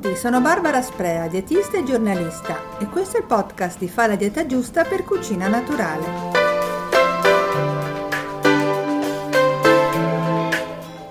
tutti, sono Barbara Sprea, dietista e giornalista e questo è il podcast di Fa la dieta giusta per cucina naturale.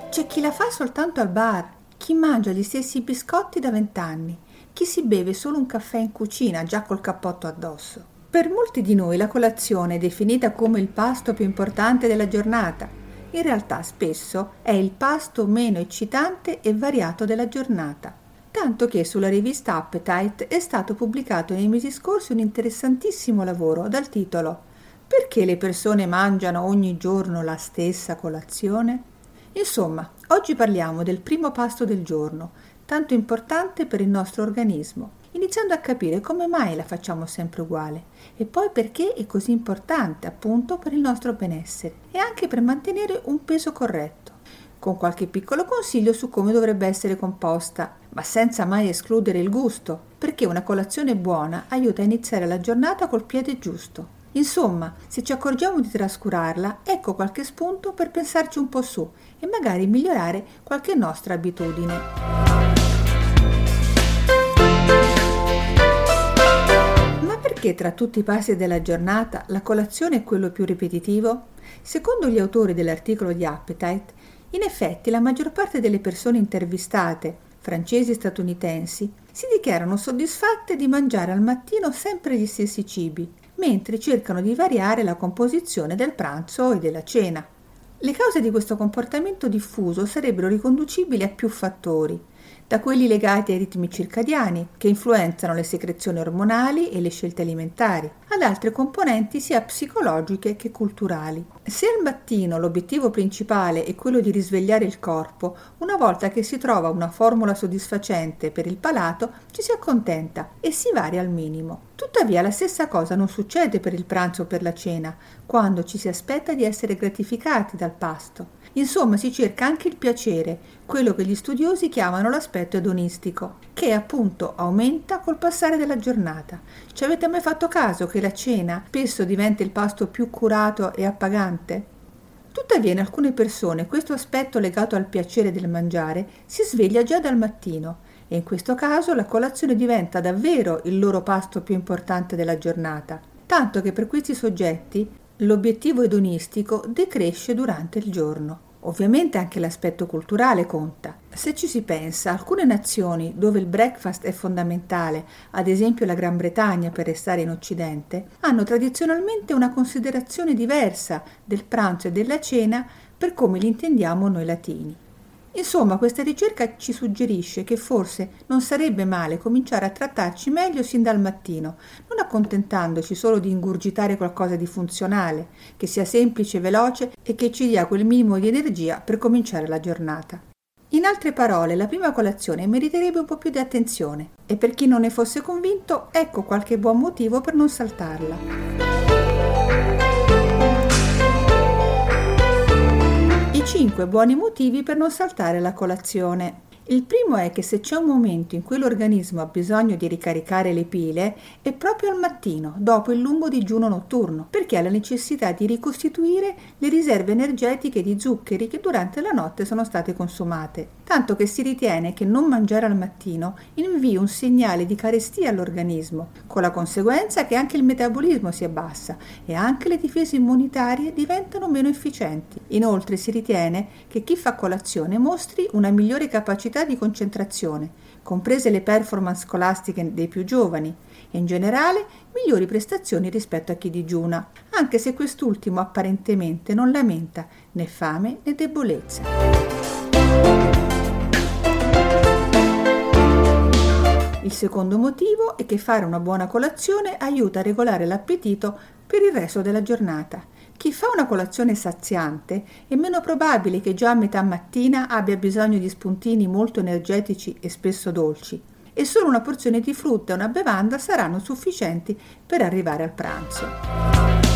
C'è chi la fa soltanto al bar, chi mangia gli stessi biscotti da vent'anni, chi si beve solo un caffè in cucina già col cappotto addosso. Per molti di noi la colazione è definita come il pasto più importante della giornata in realtà spesso è il pasto meno eccitante e variato della giornata. Tanto che sulla rivista Appetite è stato pubblicato nei mesi scorsi un interessantissimo lavoro dal titolo Perché le persone mangiano ogni giorno la stessa colazione? Insomma, oggi parliamo del primo pasto del giorno, tanto importante per il nostro organismo iniziando a capire come mai la facciamo sempre uguale e poi perché è così importante appunto per il nostro benessere e anche per mantenere un peso corretto, con qualche piccolo consiglio su come dovrebbe essere composta, ma senza mai escludere il gusto, perché una colazione buona aiuta a iniziare la giornata col piede giusto. Insomma, se ci accorgiamo di trascurarla, ecco qualche spunto per pensarci un po' su e magari migliorare qualche nostra abitudine. Perché tra tutti i passi della giornata la colazione è quello più ripetitivo? Secondo gli autori dell'articolo di Appetite, in effetti la maggior parte delle persone intervistate, francesi e statunitensi, si dichiarano soddisfatte di mangiare al mattino sempre gli stessi cibi, mentre cercano di variare la composizione del pranzo e della cena. Le cause di questo comportamento diffuso sarebbero riconducibili a più fattori, da quelli legati ai ritmi circadiani, che influenzano le secrezioni ormonali e le scelte alimentari, ad altre componenti sia psicologiche che culturali. Se al mattino l'obiettivo principale è quello di risvegliare il corpo, una volta che si trova una formula soddisfacente per il palato, ci si accontenta e si varia al minimo. Tuttavia la stessa cosa non succede per il pranzo o per la cena, quando ci si aspetta di essere gratificati dal pasto. Insomma, si cerca anche il piacere, quello che gli studiosi chiamano l'aspetto edonistico, che appunto aumenta col passare della giornata. Ci avete mai fatto caso che la cena spesso diventa il pasto più curato e appagante? Tuttavia in alcune persone questo aspetto legato al piacere del mangiare si sveglia già dal mattino e in questo caso la colazione diventa davvero il loro pasto più importante della giornata, tanto che per questi soggetti l'obiettivo edonistico decresce durante il giorno. Ovviamente anche l'aspetto culturale conta. Se ci si pensa, alcune nazioni dove il breakfast è fondamentale, ad esempio la Gran Bretagna per restare in Occidente, hanno tradizionalmente una considerazione diversa del pranzo e della cena per come li intendiamo noi latini. Insomma, questa ricerca ci suggerisce che forse non sarebbe male cominciare a trattarci meglio sin dal mattino, non accontentandoci solo di ingurgitare qualcosa di funzionale, che sia semplice, veloce e che ci dia quel minimo di energia per cominciare la giornata. In altre parole, la prima colazione meriterebbe un po' più di attenzione e per chi non ne fosse convinto, ecco qualche buon motivo per non saltarla. 5 buoni motivi per non saltare la colazione. Il primo è che se c'è un momento in cui l'organismo ha bisogno di ricaricare le pile è proprio al mattino, dopo il lungo digiuno notturno, perché ha la necessità di ricostituire le riserve energetiche di zuccheri che durante la notte sono state consumate, tanto che si ritiene che non mangiare al mattino invii un segnale di carestia all'organismo, con la conseguenza che anche il metabolismo si abbassa e anche le difese immunitarie diventano meno efficienti. Inoltre si ritiene che chi fa colazione mostri una migliore capacità capacità di concentrazione, comprese le performance scolastiche dei più giovani e in generale migliori prestazioni rispetto a chi digiuna, anche se quest'ultimo apparentemente non lamenta né fame né debolezza. Il secondo motivo è che fare una buona colazione aiuta a regolare l'appetito per il resto della giornata chi fa una colazione saziante è meno probabile che già a metà mattina abbia bisogno di spuntini molto energetici e spesso dolci e solo una porzione di frutta e una bevanda saranno sufficienti per arrivare al pranzo.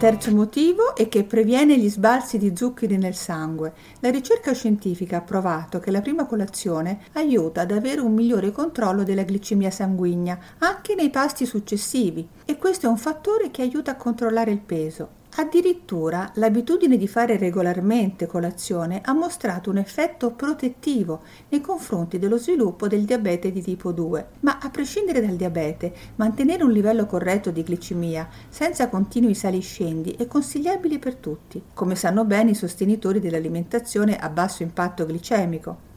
Terzo motivo è che previene gli sbalzi di zuccheri nel sangue. La ricerca scientifica ha provato che la prima colazione aiuta ad avere un migliore controllo della glicemia sanguigna anche nei pasti successivi e questo è un fattore che aiuta a controllare il peso. Addirittura l'abitudine di fare regolarmente colazione ha mostrato un effetto protettivo nei confronti dello sviluppo del diabete di tipo 2. Ma a prescindere dal diabete, mantenere un livello corretto di glicemia senza continui sali-scendi è consigliabile per tutti, come sanno bene i sostenitori dell'alimentazione a basso impatto glicemico.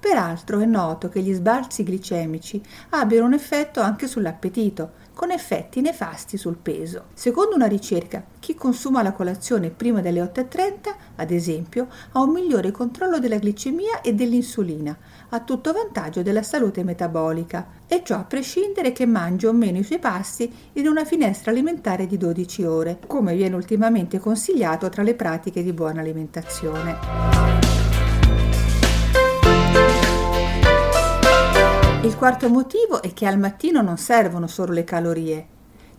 Peraltro è noto che gli sbalzi glicemici abbiano un effetto anche sull'appetito, con effetti nefasti sul peso. Secondo una ricerca, chi consuma la colazione prima delle 8.30, ad esempio, ha un migliore controllo della glicemia e dell'insulina, a tutto vantaggio della salute metabolica, e ciò a prescindere che mangi o meno i suoi passi in una finestra alimentare di 12 ore, come viene ultimamente consigliato tra le pratiche di buona alimentazione. Il quarto motivo è che al mattino non servono solo le calorie,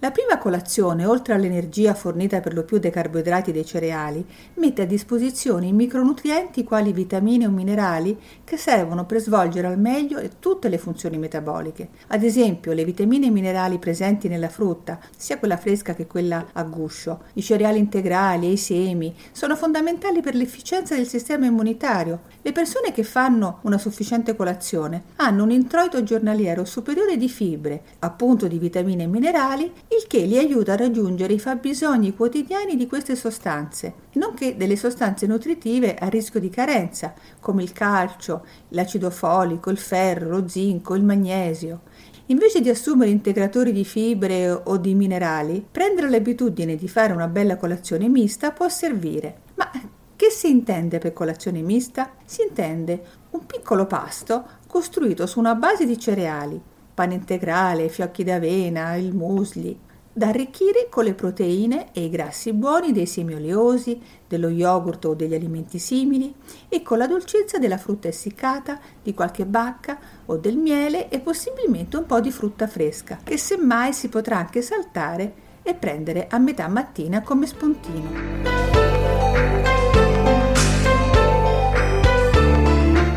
la prima colazione, oltre all'energia fornita per lo più dai carboidrati e dei cereali, mette a disposizione i micronutrienti quali vitamine o minerali che servono per svolgere al meglio tutte le funzioni metaboliche. Ad esempio, le vitamine e minerali presenti nella frutta, sia quella fresca che quella a guscio, i cereali integrali e i semi, sono fondamentali per l'efficienza del sistema immunitario. Le persone che fanno una sufficiente colazione hanno un introito giornaliero superiore di fibre, appunto di vitamine e minerali, il che li aiuta a raggiungere i fabbisogni quotidiani di queste sostanze, nonché delle sostanze nutritive a rischio di carenza, come il calcio, l'acido folico, il ferro, lo zinco, il magnesio. Invece di assumere integratori di fibre o di minerali, prendere l'abitudine di fare una bella colazione mista può servire. Ma che si intende per colazione mista? Si intende un piccolo pasto costruito su una base di cereali, pane integrale, fiocchi d'avena, il musli, da arricchire con le proteine e i grassi buoni dei semi oleosi, dello yogurt o degli alimenti simili e con la dolcezza della frutta essiccata, di qualche bacca o del miele e possibilmente un po' di frutta fresca, che semmai si potrà anche saltare e prendere a metà mattina come spuntino.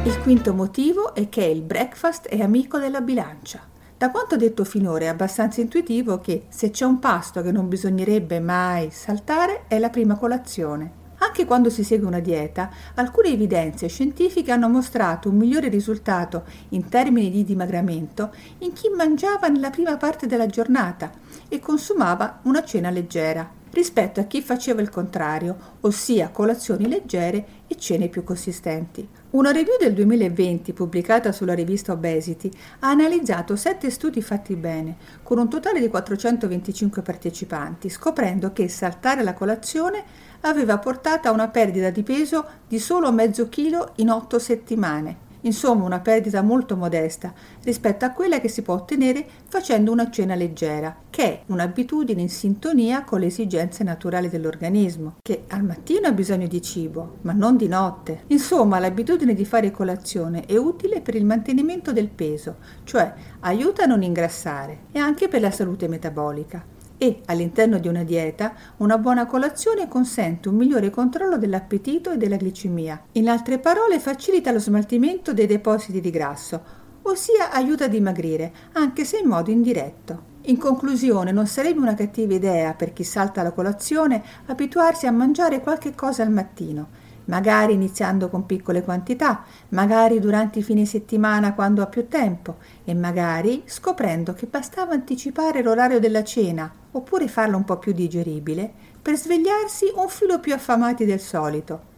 Il quinto motivo è che il breakfast è amico della bilancia. Da quanto detto finora è abbastanza intuitivo che se c'è un pasto che non bisognerebbe mai saltare è la prima colazione. Anche quando si segue una dieta, alcune evidenze scientifiche hanno mostrato un migliore risultato in termini di dimagramento in chi mangiava nella prima parte della giornata e consumava una cena leggera, rispetto a chi faceva il contrario, ossia colazioni leggere e cene più consistenti. Una review del 2020 pubblicata sulla rivista Obesity ha analizzato sette studi fatti bene, con un totale di 425 partecipanti, scoprendo che saltare la colazione aveva portato a una perdita di peso di solo mezzo chilo in otto settimane insomma una perdita molto modesta rispetto a quella che si può ottenere facendo una cena leggera, che è un'abitudine in sintonia con le esigenze naturali dell'organismo, che al mattino ha bisogno di cibo, ma non di notte. Insomma, l'abitudine di fare colazione è utile per il mantenimento del peso, cioè aiuta a non ingrassare e anche per la salute metabolica e all'interno di una dieta una buona colazione consente un migliore controllo dell'appetito e della glicemia. In altre parole facilita lo smaltimento dei depositi di grasso, ossia aiuta a dimagrire, anche se in modo indiretto. In conclusione, non sarebbe una cattiva idea per chi salta la colazione abituarsi a mangiare qualche cosa al mattino magari iniziando con piccole quantità, magari durante i fine settimana quando ha più tempo e magari scoprendo che bastava anticipare l'orario della cena oppure farla un po' più digeribile per svegliarsi un filo più affamati del solito.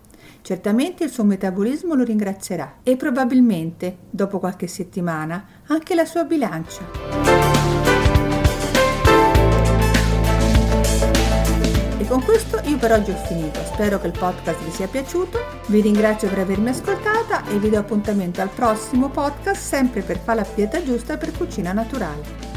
Certamente il suo metabolismo lo ringrazierà e probabilmente, dopo qualche settimana, anche la sua bilancia. E con questo io per oggi ho finito, spero che il podcast vi sia piaciuto, vi ringrazio per avermi ascoltata e vi do appuntamento al prossimo podcast sempre per fare la dieta giusta per cucina naturale.